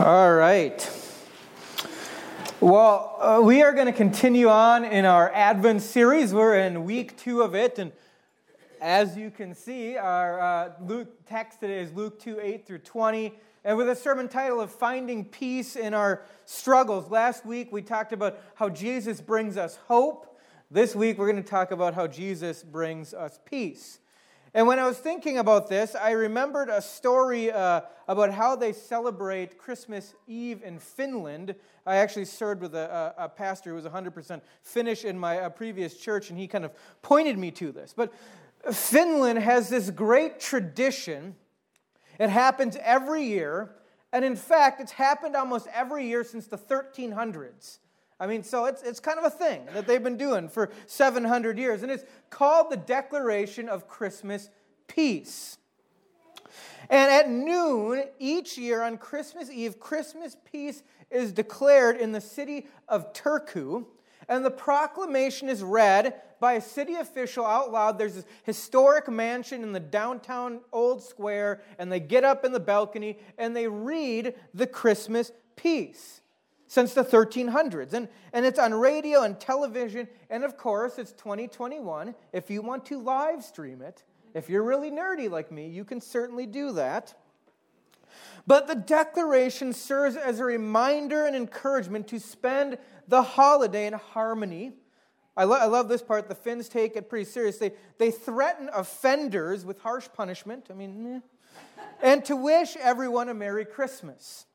All right. Well, uh, we are going to continue on in our Advent series. We're in week two of it. And as you can see, our uh, Luke text today is Luke 2 8 through 20. And with a sermon title of Finding Peace in Our Struggles. Last week we talked about how Jesus brings us hope. This week we're going to talk about how Jesus brings us peace. And when I was thinking about this, I remembered a story uh, about how they celebrate Christmas Eve in Finland. I actually served with a, a, a pastor who was 100% Finnish in my uh, previous church, and he kind of pointed me to this. But Finland has this great tradition. It happens every year. And in fact, it's happened almost every year since the 1300s. I mean, so it's, it's kind of a thing that they've been doing for 700 years. And it's called the Declaration of Christmas Peace. And at noon each year on Christmas Eve, Christmas peace is declared in the city of Turku. And the proclamation is read by a city official out loud. There's this historic mansion in the downtown old square, and they get up in the balcony and they read the Christmas peace since the 1300s. And, and it's on radio and television. And of course, it's 2021. If you want to live stream it, if you're really nerdy like me, you can certainly do that. But the declaration serves as a reminder and encouragement to spend the holiday in harmony. I, lo- I love this part. The Finns take it pretty seriously. They threaten offenders with harsh punishment. I mean, eh. and to wish everyone a Merry Christmas.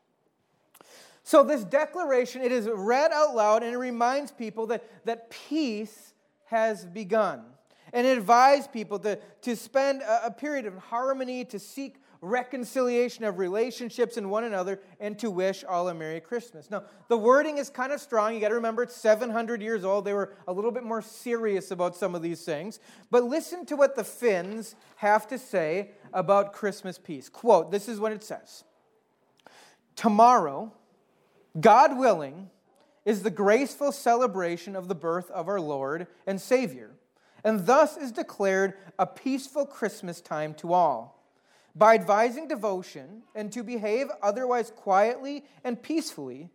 So this declaration, it is read out loud and it reminds people that, that peace has begun. And it advises people to, to spend a, a period of harmony, to seek reconciliation of relationships in one another, and to wish all a Merry Christmas. Now, the wording is kind of strong. You got to remember it's 700 years old. They were a little bit more serious about some of these things. But listen to what the Finns have to say about Christmas peace. Quote, this is what it says Tomorrow, God willing, is the graceful celebration of the birth of our Lord and Savior, and thus is declared a peaceful Christmas time to all. By advising devotion and to behave otherwise quietly and peacefully,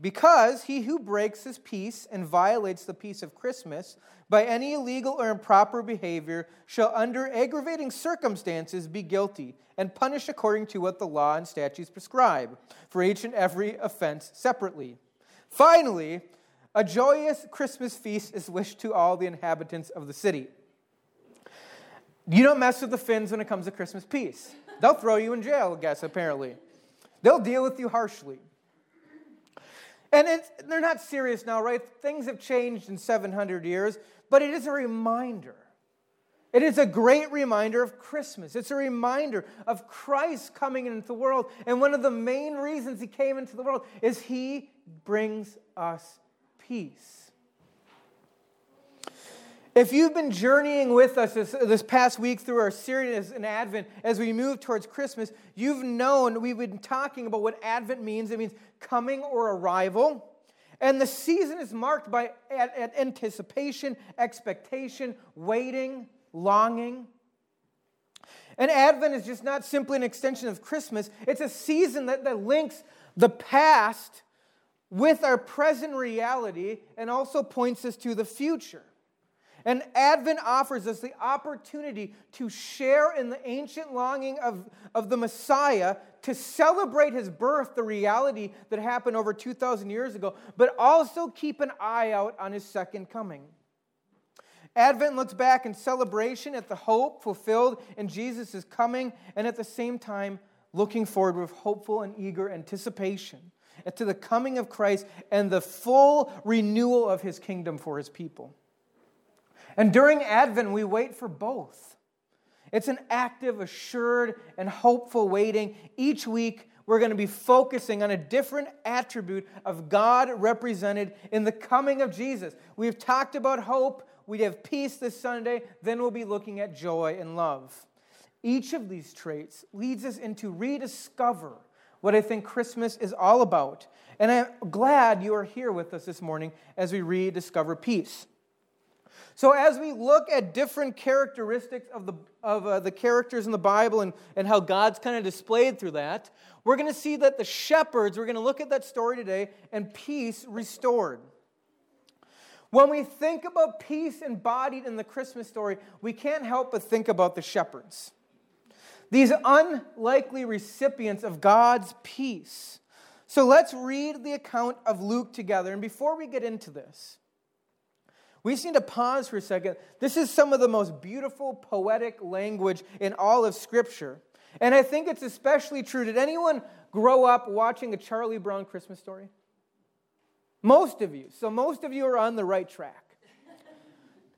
because he who breaks his peace and violates the peace of Christmas by any illegal or improper behavior shall, under aggravating circumstances, be guilty and punished according to what the law and statutes prescribe, for each and every offense separately. Finally, a joyous Christmas feast is wished to all the inhabitants of the city. You don't mess with the Finns when it comes to Christmas peace. They'll throw you in jail, I guess, apparently. They'll deal with you harshly. And they're not serious now, right? Things have changed in 700 years, but it is a reminder. It is a great reminder of Christmas. It's a reminder of Christ coming into the world. And one of the main reasons he came into the world is he brings us peace. If you've been journeying with us this, this, past week through our series in Advent as we move towards Christmas, you've known we've been talking about what Advent means. It means coming or arrival. And the season is marked by anticipation, expectation, waiting, longing. And Advent is just not simply an extension of Christmas, it's a season that, that links the past with our present reality and also points us to the future. And Advent offers us the opportunity to share in the ancient longing of, of the Messiah, to celebrate his birth, the reality that happened over 2,000 years ago, but also keep an eye out on his second coming. Advent looks back in celebration at the hope fulfilled in Jesus' coming, and at the same time, looking forward with hopeful and eager anticipation to the coming of Christ and the full renewal of his kingdom for his people. And during Advent, we wait for both. It's an active, assured, and hopeful waiting. Each week, we're going to be focusing on a different attribute of God represented in the coming of Jesus. We've talked about hope, we have peace this Sunday, then we'll be looking at joy and love. Each of these traits leads us into rediscover what I think Christmas is all about. And I'm glad you are here with us this morning as we rediscover peace. So, as we look at different characteristics of the, of, uh, the characters in the Bible and, and how God's kind of displayed through that, we're going to see that the shepherds, we're going to look at that story today, and peace restored. When we think about peace embodied in the Christmas story, we can't help but think about the shepherds. These unlikely recipients of God's peace. So let's read the account of Luke together. And before we get into this, we just need to pause for a second. This is some of the most beautiful poetic language in all of Scripture. And I think it's especially true. Did anyone grow up watching a Charlie Brown Christmas story? Most of you. So most of you are on the right track.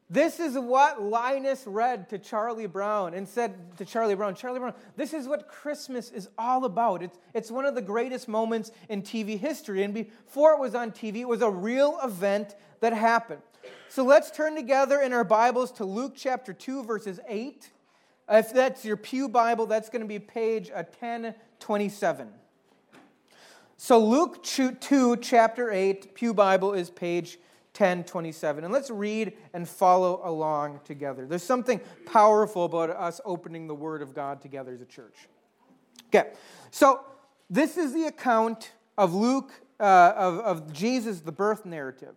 This is what Linus read to Charlie Brown and said to Charlie Brown, Charlie Brown, this is what Christmas is all about. It's, it's one of the greatest moments in TV history. And before it was on TV, it was a real event that happened. So let's turn together in our Bibles to Luke chapter 2, verses 8. If that's your Pew Bible, that's going to be page 1027. So Luke 2, chapter 8, Pew Bible is page 1027. And let's read and follow along together. There's something powerful about us opening the Word of God together as a church. Okay, so this is the account of Luke, uh, of, of Jesus, the birth narrative,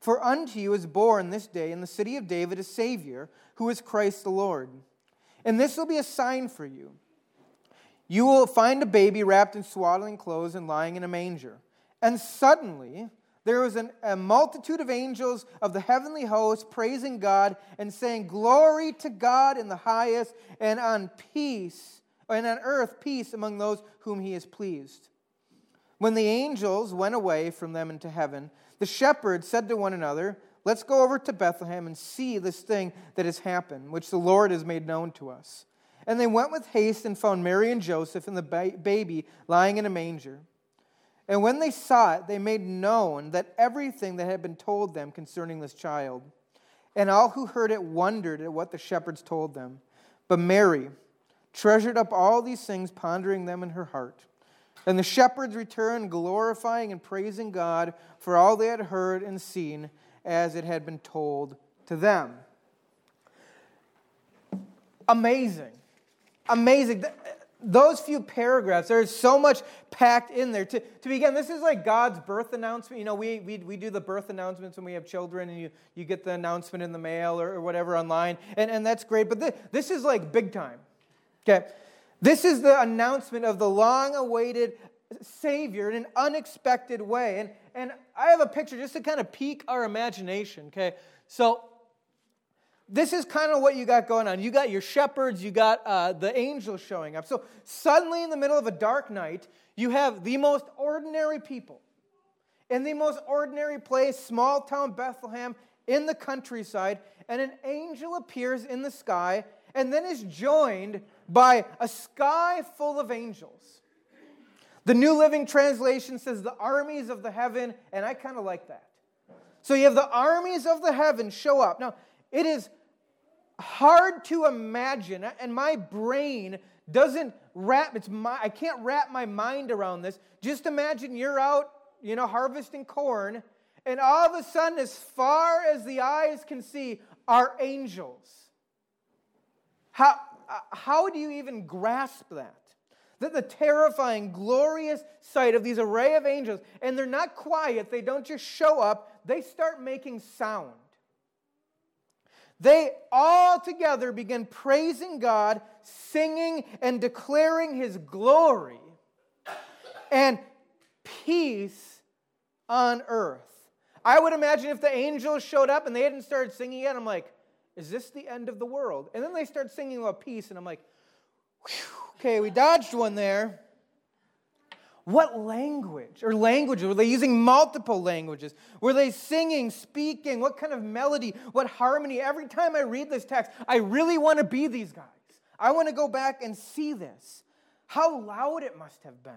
For unto you is born this day in the city of David a Savior, who is Christ the Lord. And this will be a sign for you. You will find a baby wrapped in swaddling clothes and lying in a manger. And suddenly, there was an, a multitude of angels of the heavenly host praising God and saying, Glory to God in the highest, and on peace, and on earth peace among those whom he is pleased. When the angels went away from them into heaven, the shepherds said to one another, Let's go over to Bethlehem and see this thing that has happened, which the Lord has made known to us. And they went with haste and found Mary and Joseph and the baby lying in a manger. And when they saw it, they made known that everything that had been told them concerning this child. And all who heard it wondered at what the shepherds told them. But Mary treasured up all these things, pondering them in her heart. And the shepherds returned, glorifying and praising God for all they had heard and seen as it had been told to them. Amazing. Amazing. Those few paragraphs, there's so much packed in there. To, to begin, this is like God's birth announcement. You know, we, we, we do the birth announcements when we have children, and you, you get the announcement in the mail or, or whatever online, and, and that's great. But this, this is like big time. Okay? This is the announcement of the long awaited Savior in an unexpected way. And, and I have a picture just to kind of pique our imagination, okay? So, this is kind of what you got going on. You got your shepherds, you got uh, the angels showing up. So, suddenly in the middle of a dark night, you have the most ordinary people in the most ordinary place, small town Bethlehem in the countryside, and an angel appears in the sky and then is joined by a sky full of angels. The New Living Translation says the armies of the heaven, and I kind of like that. So you have the armies of the heaven show up. Now, it is hard to imagine, and my brain doesn't wrap it's my I can't wrap my mind around this. Just imagine you're out, you know, harvesting corn, and all of a sudden, as far as the eyes can see, are angels. How, uh, how do you even grasp that? the, the terrifying, glorious sight of these array of angels. And they're not quiet, they don't just show up, they start making sound. They all together begin praising God, singing and declaring his glory and peace on earth. I would imagine if the angels showed up and they hadn't started singing yet, I'm like, is this the end of the world? And then they start singing about peace, and I'm like, Okay, we dodged one there. What language or languages? Were they using multiple languages? Were they singing, speaking? What kind of melody? What harmony? Every time I read this text, I really want to be these guys. I want to go back and see this. How loud it must have been.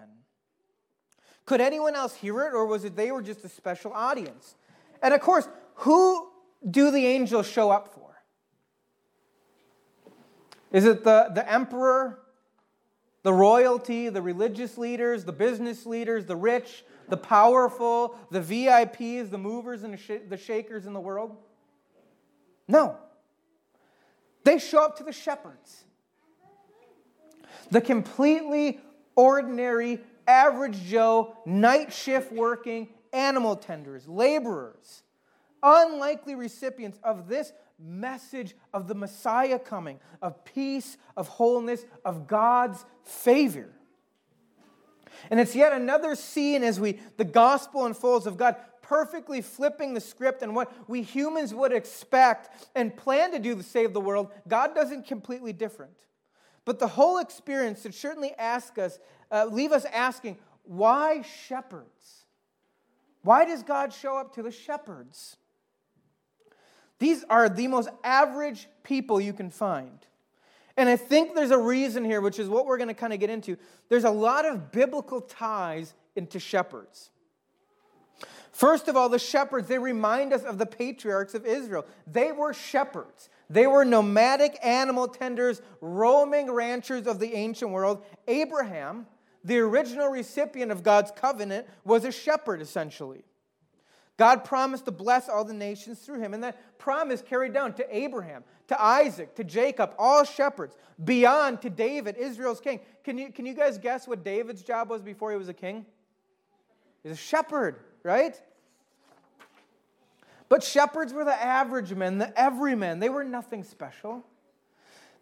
Could anyone else hear it, or was it they were just a special audience? And of course, who do the angels show up for? Is it the, the emperor, the royalty, the religious leaders, the business leaders, the rich, the powerful, the VIPs, the movers and the shakers in the world? No. They show up to the shepherds. The completely ordinary, average Joe, night shift working animal tenders, laborers, unlikely recipients of this message of the Messiah coming, of peace, of wholeness, of God's favor. And it's yet another scene as we the gospel unfolds of God perfectly flipping the script and what we humans would expect and plan to do to save the world. God doesn't completely different. But the whole experience should certainly ask us, uh, leave us asking, why shepherds? Why does God show up to the shepherds? These are the most average people you can find. And I think there's a reason here, which is what we're going to kind of get into. There's a lot of biblical ties into shepherds. First of all, the shepherds, they remind us of the patriarchs of Israel. They were shepherds. They were nomadic animal tenders, roaming ranchers of the ancient world. Abraham, the original recipient of God's covenant, was a shepherd essentially. God promised to bless all the nations through him, and that promise carried down to Abraham, to Isaac, to Jacob, all shepherds, beyond to David, Israel's king. Can you, can you guys guess what David's job was before he was a king? He's a shepherd, right? But shepherds were the average men, the everymen. They were nothing special.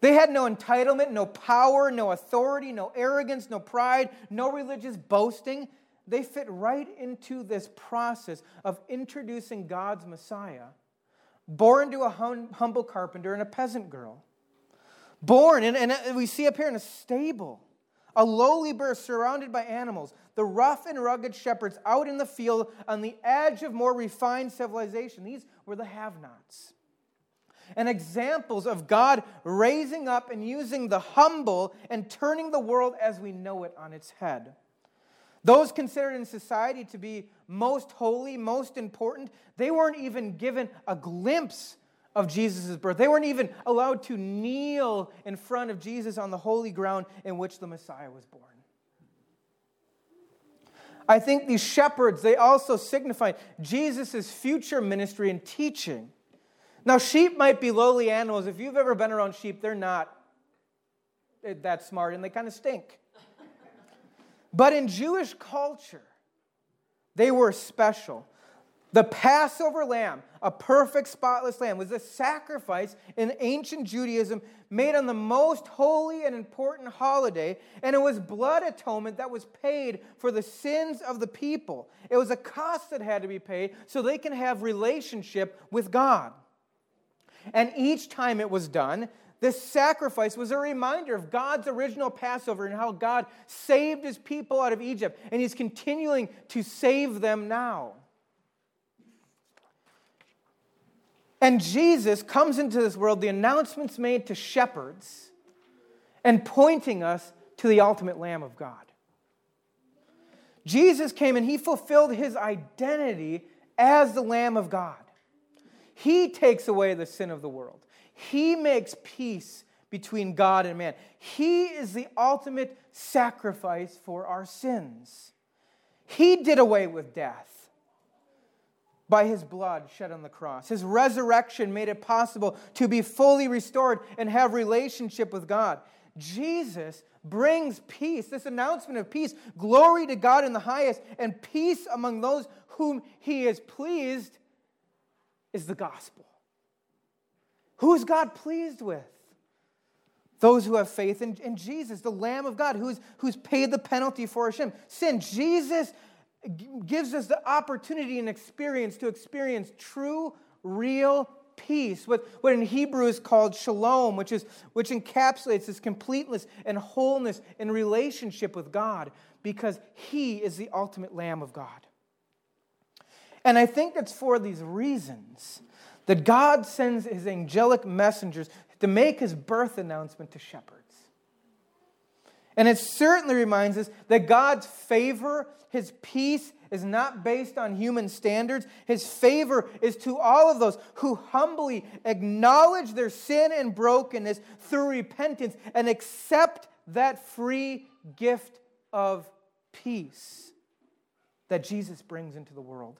They had no entitlement, no power, no authority, no arrogance, no pride, no religious boasting. They fit right into this process of introducing God's Messiah, born to a hum- humble carpenter and a peasant girl. Born, and, and we see up here in a stable, a lowly birth surrounded by animals, the rough and rugged shepherds out in the field on the edge of more refined civilization. These were the have nots. And examples of God raising up and using the humble and turning the world as we know it on its head. Those considered in society to be most holy, most important, they weren't even given a glimpse of Jesus' birth. They weren't even allowed to kneel in front of Jesus on the holy ground in which the Messiah was born. I think these shepherds, they also signify Jesus' future ministry and teaching. Now, sheep might be lowly animals. If you've ever been around sheep, they're not that smart and they kind of stink. But in Jewish culture, they were special. The Passover lamb, a perfect, spotless lamb, was a sacrifice in ancient Judaism made on the most holy and important holiday, and it was blood atonement that was paid for the sins of the people. It was a cost that had to be paid so they can have relationship with God. And each time it was done, this sacrifice was a reminder of God's original Passover and how God saved his people out of Egypt, and he's continuing to save them now. And Jesus comes into this world, the announcements made to shepherds, and pointing us to the ultimate Lamb of God. Jesus came and he fulfilled his identity as the Lamb of God. He takes away the sin of the world, he makes peace between God and man. He is the ultimate sacrifice for our sins. He did away with death by his blood shed on the cross. His resurrection made it possible to be fully restored and have relationship with God. Jesus brings peace, this announcement of peace, glory to God in the highest, and peace among those whom he is pleased is the gospel. Who is God pleased with? Those who have faith in, in Jesus, the Lamb of God, who's, who's paid the penalty for our sin. Jesus gives us the opportunity and experience to experience true, real peace, what, what in Hebrew is called shalom, which, is, which encapsulates this completeness and wholeness in relationship with God, because He is the ultimate Lamb of God. And I think it's for these reasons that God sends His angelic messengers to make His birth announcement to shepherds. And it certainly reminds us that God's favor, his peace, is not based on human standards. His favor is to all of those who humbly acknowledge their sin and brokenness through repentance and accept that free gift of peace that Jesus brings into the world.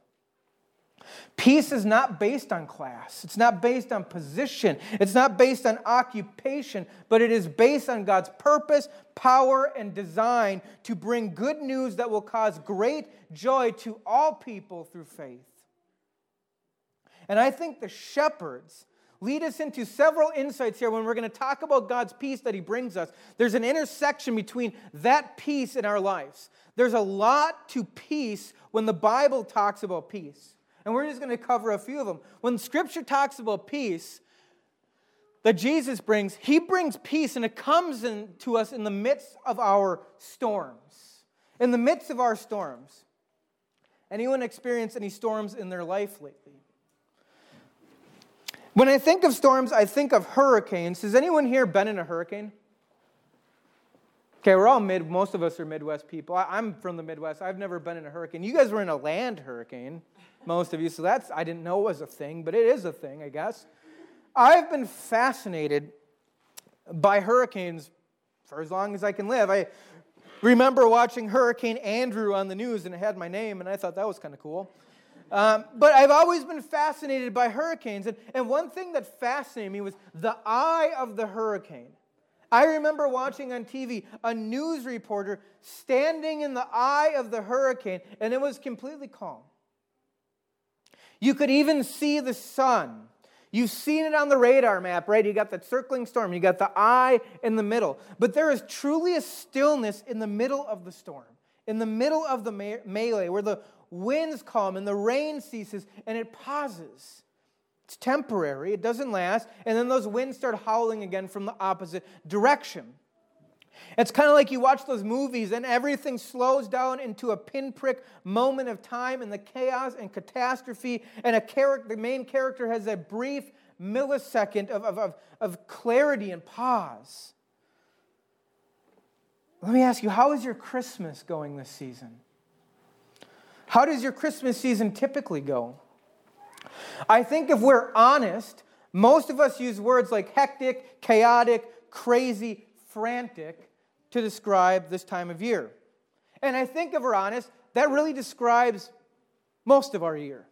Peace is not based on class. It's not based on position. It's not based on occupation, but it is based on God's purpose, power, and design to bring good news that will cause great joy to all people through faith. And I think the shepherds lead us into several insights here when we're going to talk about God's peace that He brings us. There's an intersection between that peace in our lives. There's a lot to peace when the Bible talks about peace. And we're just going to cover a few of them. When Scripture talks about peace that Jesus brings, He brings peace and it comes in, to us in the midst of our storms. In the midst of our storms. Anyone experienced any storms in their life lately? When I think of storms, I think of hurricanes. Has anyone here been in a hurricane? Okay, we're all mid, most of us are Midwest people. I, am from the Midwest. I've never been in a hurricane. You guys were in a land hurricane most of you. So that's, I didn't know was a thing, but it is a thing, I guess. I've been fascinated by hurricanes for as long as I can live. I remember watching Hurricane Andrew on the news, and it had my name, and I thought that was kind of cool. Um, but I've always been fascinated by hurricanes. And, and one thing that fascinated me was the eye of the hurricane. I remember watching on TV a news reporter standing in the eye of the hurricane, and it was completely calm. You could even see the sun. You've seen it on the radar map, right? You got that circling storm, you got the eye in the middle. But there is truly a stillness in the middle of the storm, in the middle of the me- melee, where the winds calm and the rain ceases and it pauses. It's temporary, it doesn't last, and then those winds start howling again from the opposite direction. It's kind of like you watch those movies and everything slows down into a pinprick moment of time and the chaos and catastrophe, and a character, the main character has a brief millisecond of, of, of, of clarity and pause. Let me ask you, how is your Christmas going this season? How does your Christmas season typically go? I think if we're honest, most of us use words like hectic, chaotic, crazy, frantic to describe this time of year. And I think, if we're honest, that really describes most of our year.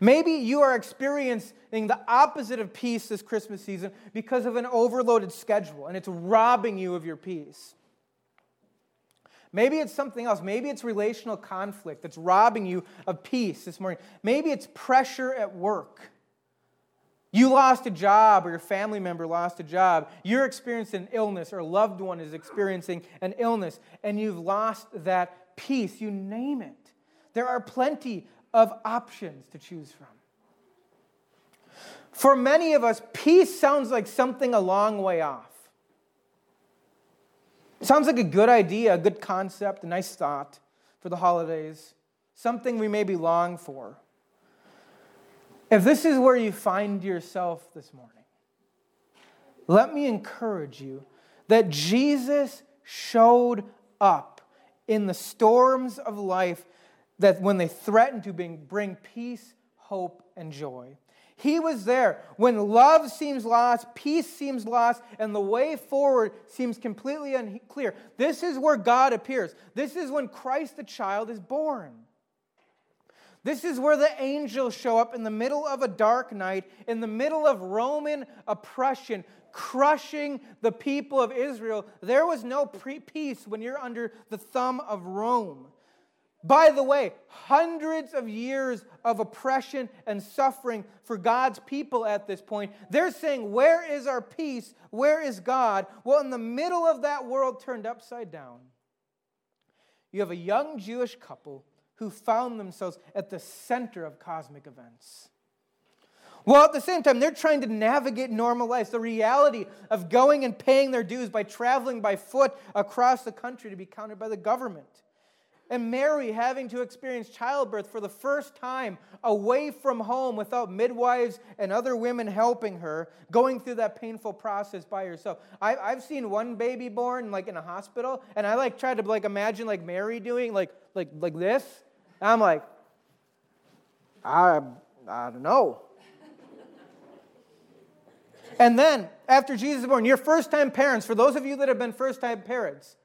Maybe you are experiencing the opposite of peace this Christmas season because of an overloaded schedule and it's robbing you of your peace. Maybe it's something else. Maybe it's relational conflict that's robbing you of peace this morning. Maybe it's pressure at work. You lost a job, or your family member lost a job. You're experiencing an illness, or a loved one is experiencing an illness, and you've lost that peace. You name it. There are plenty of options to choose from. For many of us, peace sounds like something a long way off. It sounds like a good idea, a good concept, a nice thought for the holidays, something we maybe long for. If this is where you find yourself this morning, let me encourage you that Jesus showed up in the storms of life that when they threatened to bring peace, hope, and joy. He was there when love seems lost, peace seems lost, and the way forward seems completely unclear. This is where God appears. This is when Christ the child is born. This is where the angels show up in the middle of a dark night, in the middle of Roman oppression, crushing the people of Israel. There was no peace when you're under the thumb of Rome. By the way, hundreds of years of oppression and suffering for God's people at this point. They're saying, Where is our peace? Where is God? Well, in the middle of that world turned upside down, you have a young Jewish couple who found themselves at the center of cosmic events. Well, at the same time, they're trying to navigate normal life, the reality of going and paying their dues by traveling by foot across the country to be counted by the government. And Mary having to experience childbirth for the first time away from home without midwives and other women helping her, going through that painful process by herself. I, have seen one baby born like in a hospital, and I like tried to like imagine like Mary doing like like like this. And I'm like, I I don't know. and then after Jesus is born, your first time parents, for those of you that have been first time parents,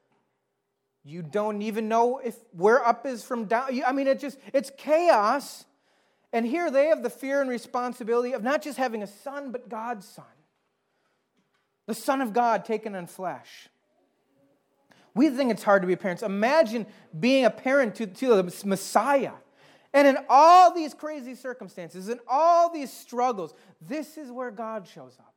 you don't even know if where up is from down. I mean, it just, it's chaos. And here they have the fear and responsibility of not just having a son, but God's son. The Son of God taken in flesh. We think it's hard to be parents. Imagine being a parent to, to the Messiah. And in all these crazy circumstances, in all these struggles, this is where God shows up.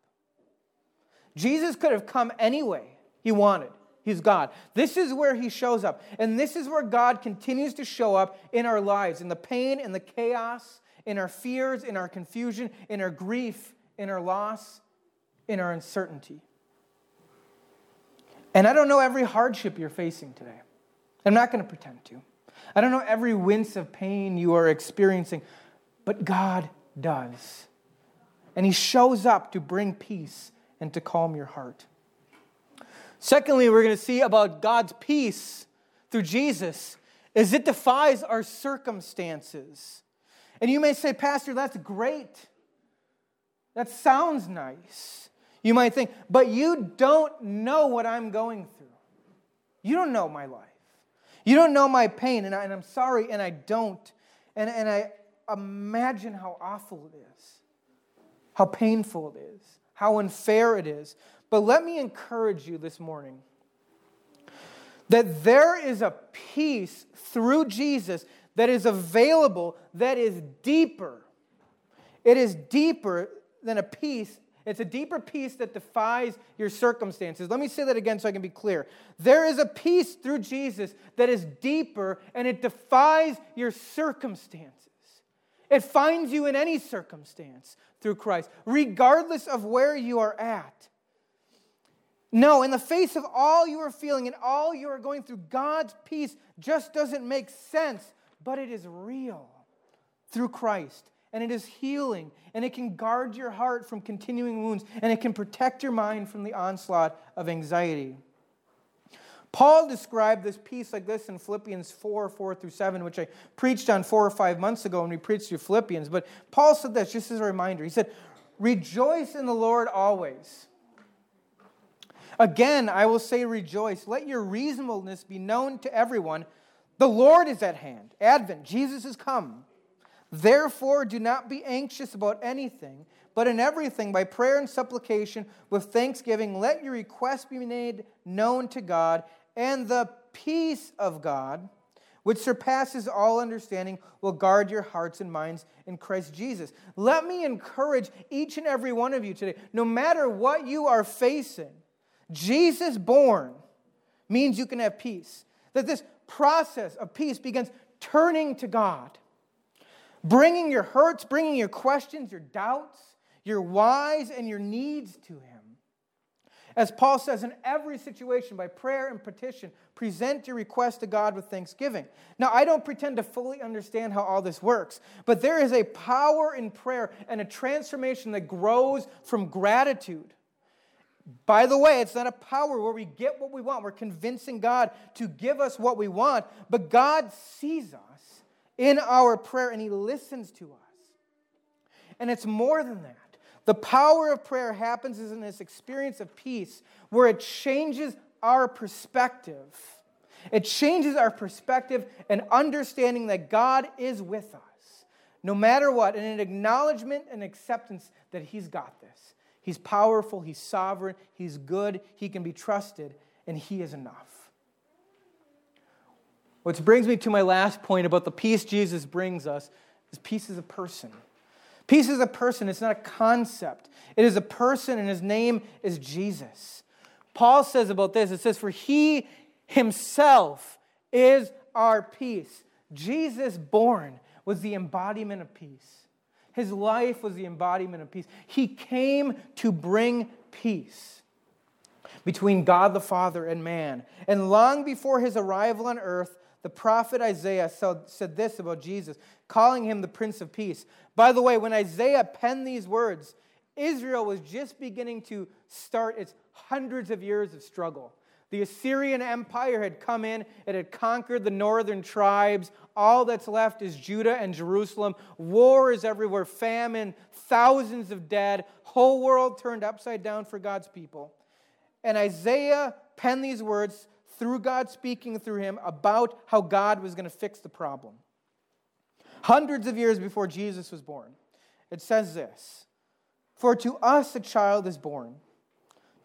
Jesus could have come anyway he wanted. He's God. This is where he shows up. And this is where God continues to show up in our lives, in the pain, in the chaos, in our fears, in our confusion, in our grief, in our loss, in our uncertainty. And I don't know every hardship you're facing today. I'm not going to pretend to. I don't know every wince of pain you are experiencing, but God does. And He shows up to bring peace and to calm your heart. Secondly, we're going to see about God's peace through Jesus is it defies our circumstances. And you may say, Pastor, that's great. That sounds nice. You might think, but you don't know what I'm going through. You don't know my life. You don't know my pain, and, I, am sorry, and I don't. And, and I imagine how awful it is, how painful it is, how unfair it is. But let me encourage you this morning that there is a peace through Jesus that is available that is deeper. It is deeper than a peace. It's a deeper peace that defies your circumstances. Let me say that again so I can be clear. There is a peace through Jesus that is deeper and it defies your circumstances. It finds you in any circumstance through Christ, regardless of where you are at. No, in the face of all you are feeling and all you are going through, God's peace just doesn't make sense, but it is real through Christ. And it is healing, and it can guard your heart from continuing wounds, and it can protect your mind from the onslaught of anxiety. Paul described this peace like this in Philippians 4 4 through 7, which I preached on four or five months ago when we preached through Philippians. But Paul said this just as a reminder. He said, Rejoice in the Lord always. Again, I will say, rejoice. Let your reasonableness be known to everyone. The Lord is at hand. Advent, Jesus has come. Therefore, do not be anxious about anything, but in everything, by prayer and supplication, with thanksgiving, let your requests be made known to God, and the peace of God, which surpasses all understanding, will guard your hearts and minds in Christ Jesus. Let me encourage each and every one of you today, no matter what you are facing, Jesus born means you can have peace. That this process of peace begins turning to God, bringing your hurts, bringing your questions, your doubts, your whys, and your needs to Him. As Paul says, in every situation, by prayer and petition, present your request to God with thanksgiving. Now, I don't pretend to fully understand how all this works, but there is a power in prayer and a transformation that grows from gratitude by the way, it's not a power where we get what we want. We're convincing God to give us what we want, but God sees us in our prayer and He listens to us. And it's more than that. The power of prayer happens in this experience of peace where it changes our perspective. It changes our perspective and understanding that God is with us no matter what, and an acknowledgement and acceptance that He's got this. He's powerful, He's sovereign, He's good, He can be trusted, and He is enough. Which brings me to my last point about the peace Jesus brings us is peace is a person. Peace is a person, it's not a concept. It is a person, and his name is Jesus. Paul says about this it says, For he himself is our peace. Jesus born was the embodiment of peace. His life was the embodiment of peace. He came to bring peace between God the Father and man. And long before his arrival on earth, the prophet Isaiah said this about Jesus, calling him the Prince of Peace. By the way, when Isaiah penned these words, Israel was just beginning to start its hundreds of years of struggle. The Assyrian Empire had come in, it had conquered the northern tribes. All that's left is Judah and Jerusalem. War is everywhere, famine, thousands of dead, whole world turned upside down for God's people. And Isaiah penned these words through God speaking through him about how God was going to fix the problem. Hundreds of years before Jesus was born, it says this For to us a child is born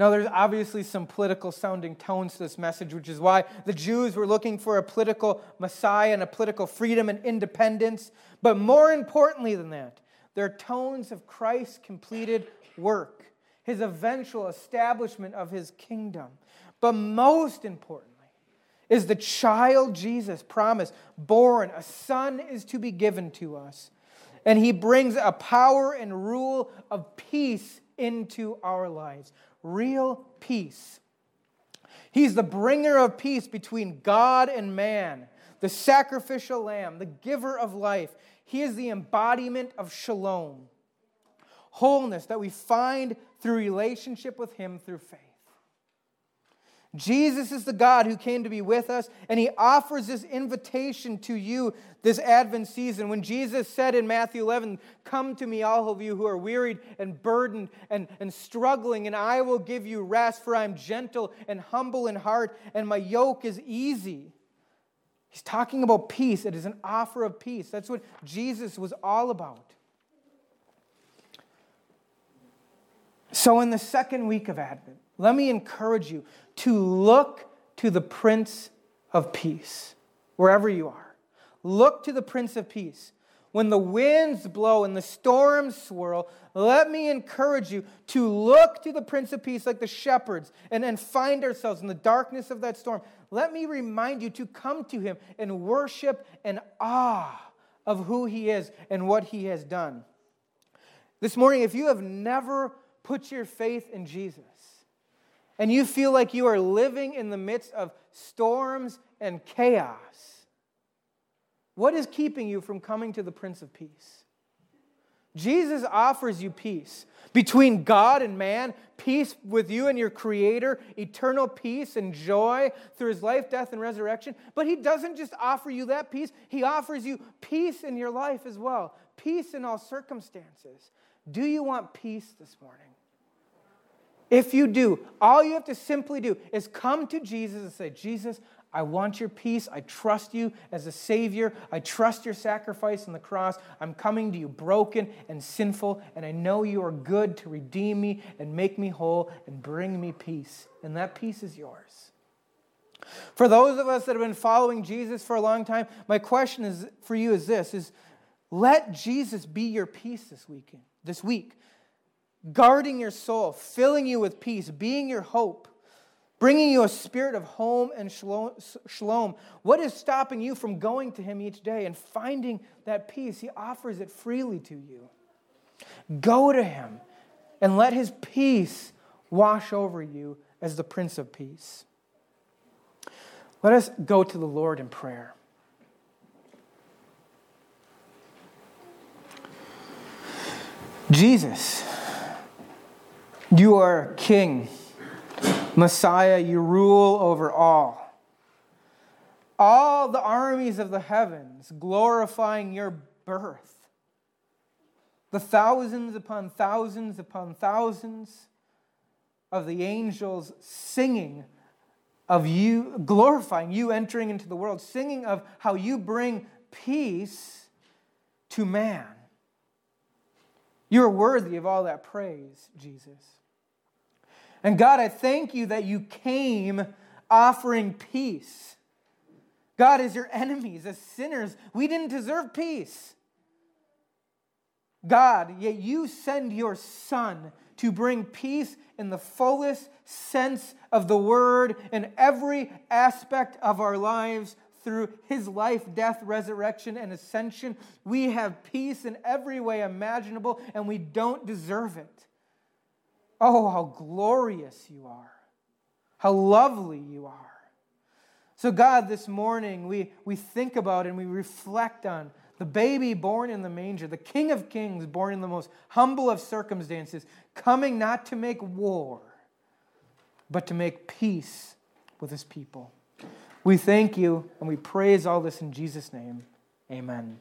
Now, there's obviously some political sounding tones to this message, which is why the Jews were looking for a political Messiah and a political freedom and independence. But more importantly than that, they're tones of Christ's completed work, his eventual establishment of his kingdom. But most importantly, is the child Jesus promised, born, a son is to be given to us. And he brings a power and rule of peace into our lives real peace. He's the bringer of peace between God and man, the sacrificial lamb, the giver of life. He is the embodiment of shalom, wholeness that we find through relationship with Him through faith. Jesus is the God who came to be with us, and he offers this invitation to you this Advent season. When Jesus said in Matthew 11, Come to me, all of you who are wearied and burdened and, and struggling, and I will give you rest, for I am gentle and humble in heart, and my yoke is easy. He's talking about peace. It is an offer of peace. That's what Jesus was all about. So, in the second week of Advent, let me encourage you to look to the Prince of Peace, wherever you are. Look to the Prince of Peace. When the winds blow and the storms swirl, let me encourage you to look to the Prince of Peace like the shepherds and, and find ourselves in the darkness of that storm. Let me remind you to come to him and worship and awe of who he is and what he has done. This morning, if you have never put your faith in Jesus, and you feel like you are living in the midst of storms and chaos, what is keeping you from coming to the Prince of Peace? Jesus offers you peace between God and man, peace with you and your Creator, eternal peace and joy through His life, death, and resurrection. But He doesn't just offer you that peace, He offers you peace in your life as well, peace in all circumstances. Do you want peace this morning? If you do, all you have to simply do is come to Jesus and say, Jesus, I want your peace. I trust you as a Savior. I trust your sacrifice on the cross. I'm coming to you broken and sinful, and I know you are good to redeem me and make me whole and bring me peace. And that peace is yours. For those of us that have been following Jesus for a long time, my question is for you is this is let Jesus be your peace this weekend, this week guarding your soul, filling you with peace, being your hope, bringing you a spirit of home and shalom. What is stopping you from going to Him each day and finding that peace? He offers it freely to you. Go to Him and let His peace wash over you as the Prince of Peace. Let us go to the Lord in prayer. Jesus. You are king, Messiah, you rule over all. All the armies of the heavens glorifying your birth. The thousands upon thousands upon thousands of the angels singing of you, glorifying you entering into the world, singing of how you bring peace to man. You're worthy of all that praise, Jesus. And God, I thank you that you came offering peace. God, as your enemies, as sinners, we didn't deserve peace. God, yet you send your Son to bring peace in the fullest sense of the word in every aspect of our lives through his life, death, resurrection, and ascension. We have peace in every way imaginable, and we don't deserve it. Oh, how glorious you are! How lovely you are. So, God, this morning we, we think about and we reflect on the baby born in the manger, the King of Kings born in the most humble of circumstances, coming not to make war, but to make peace with his people. We thank you and we praise all this in Jesus' name. Amen.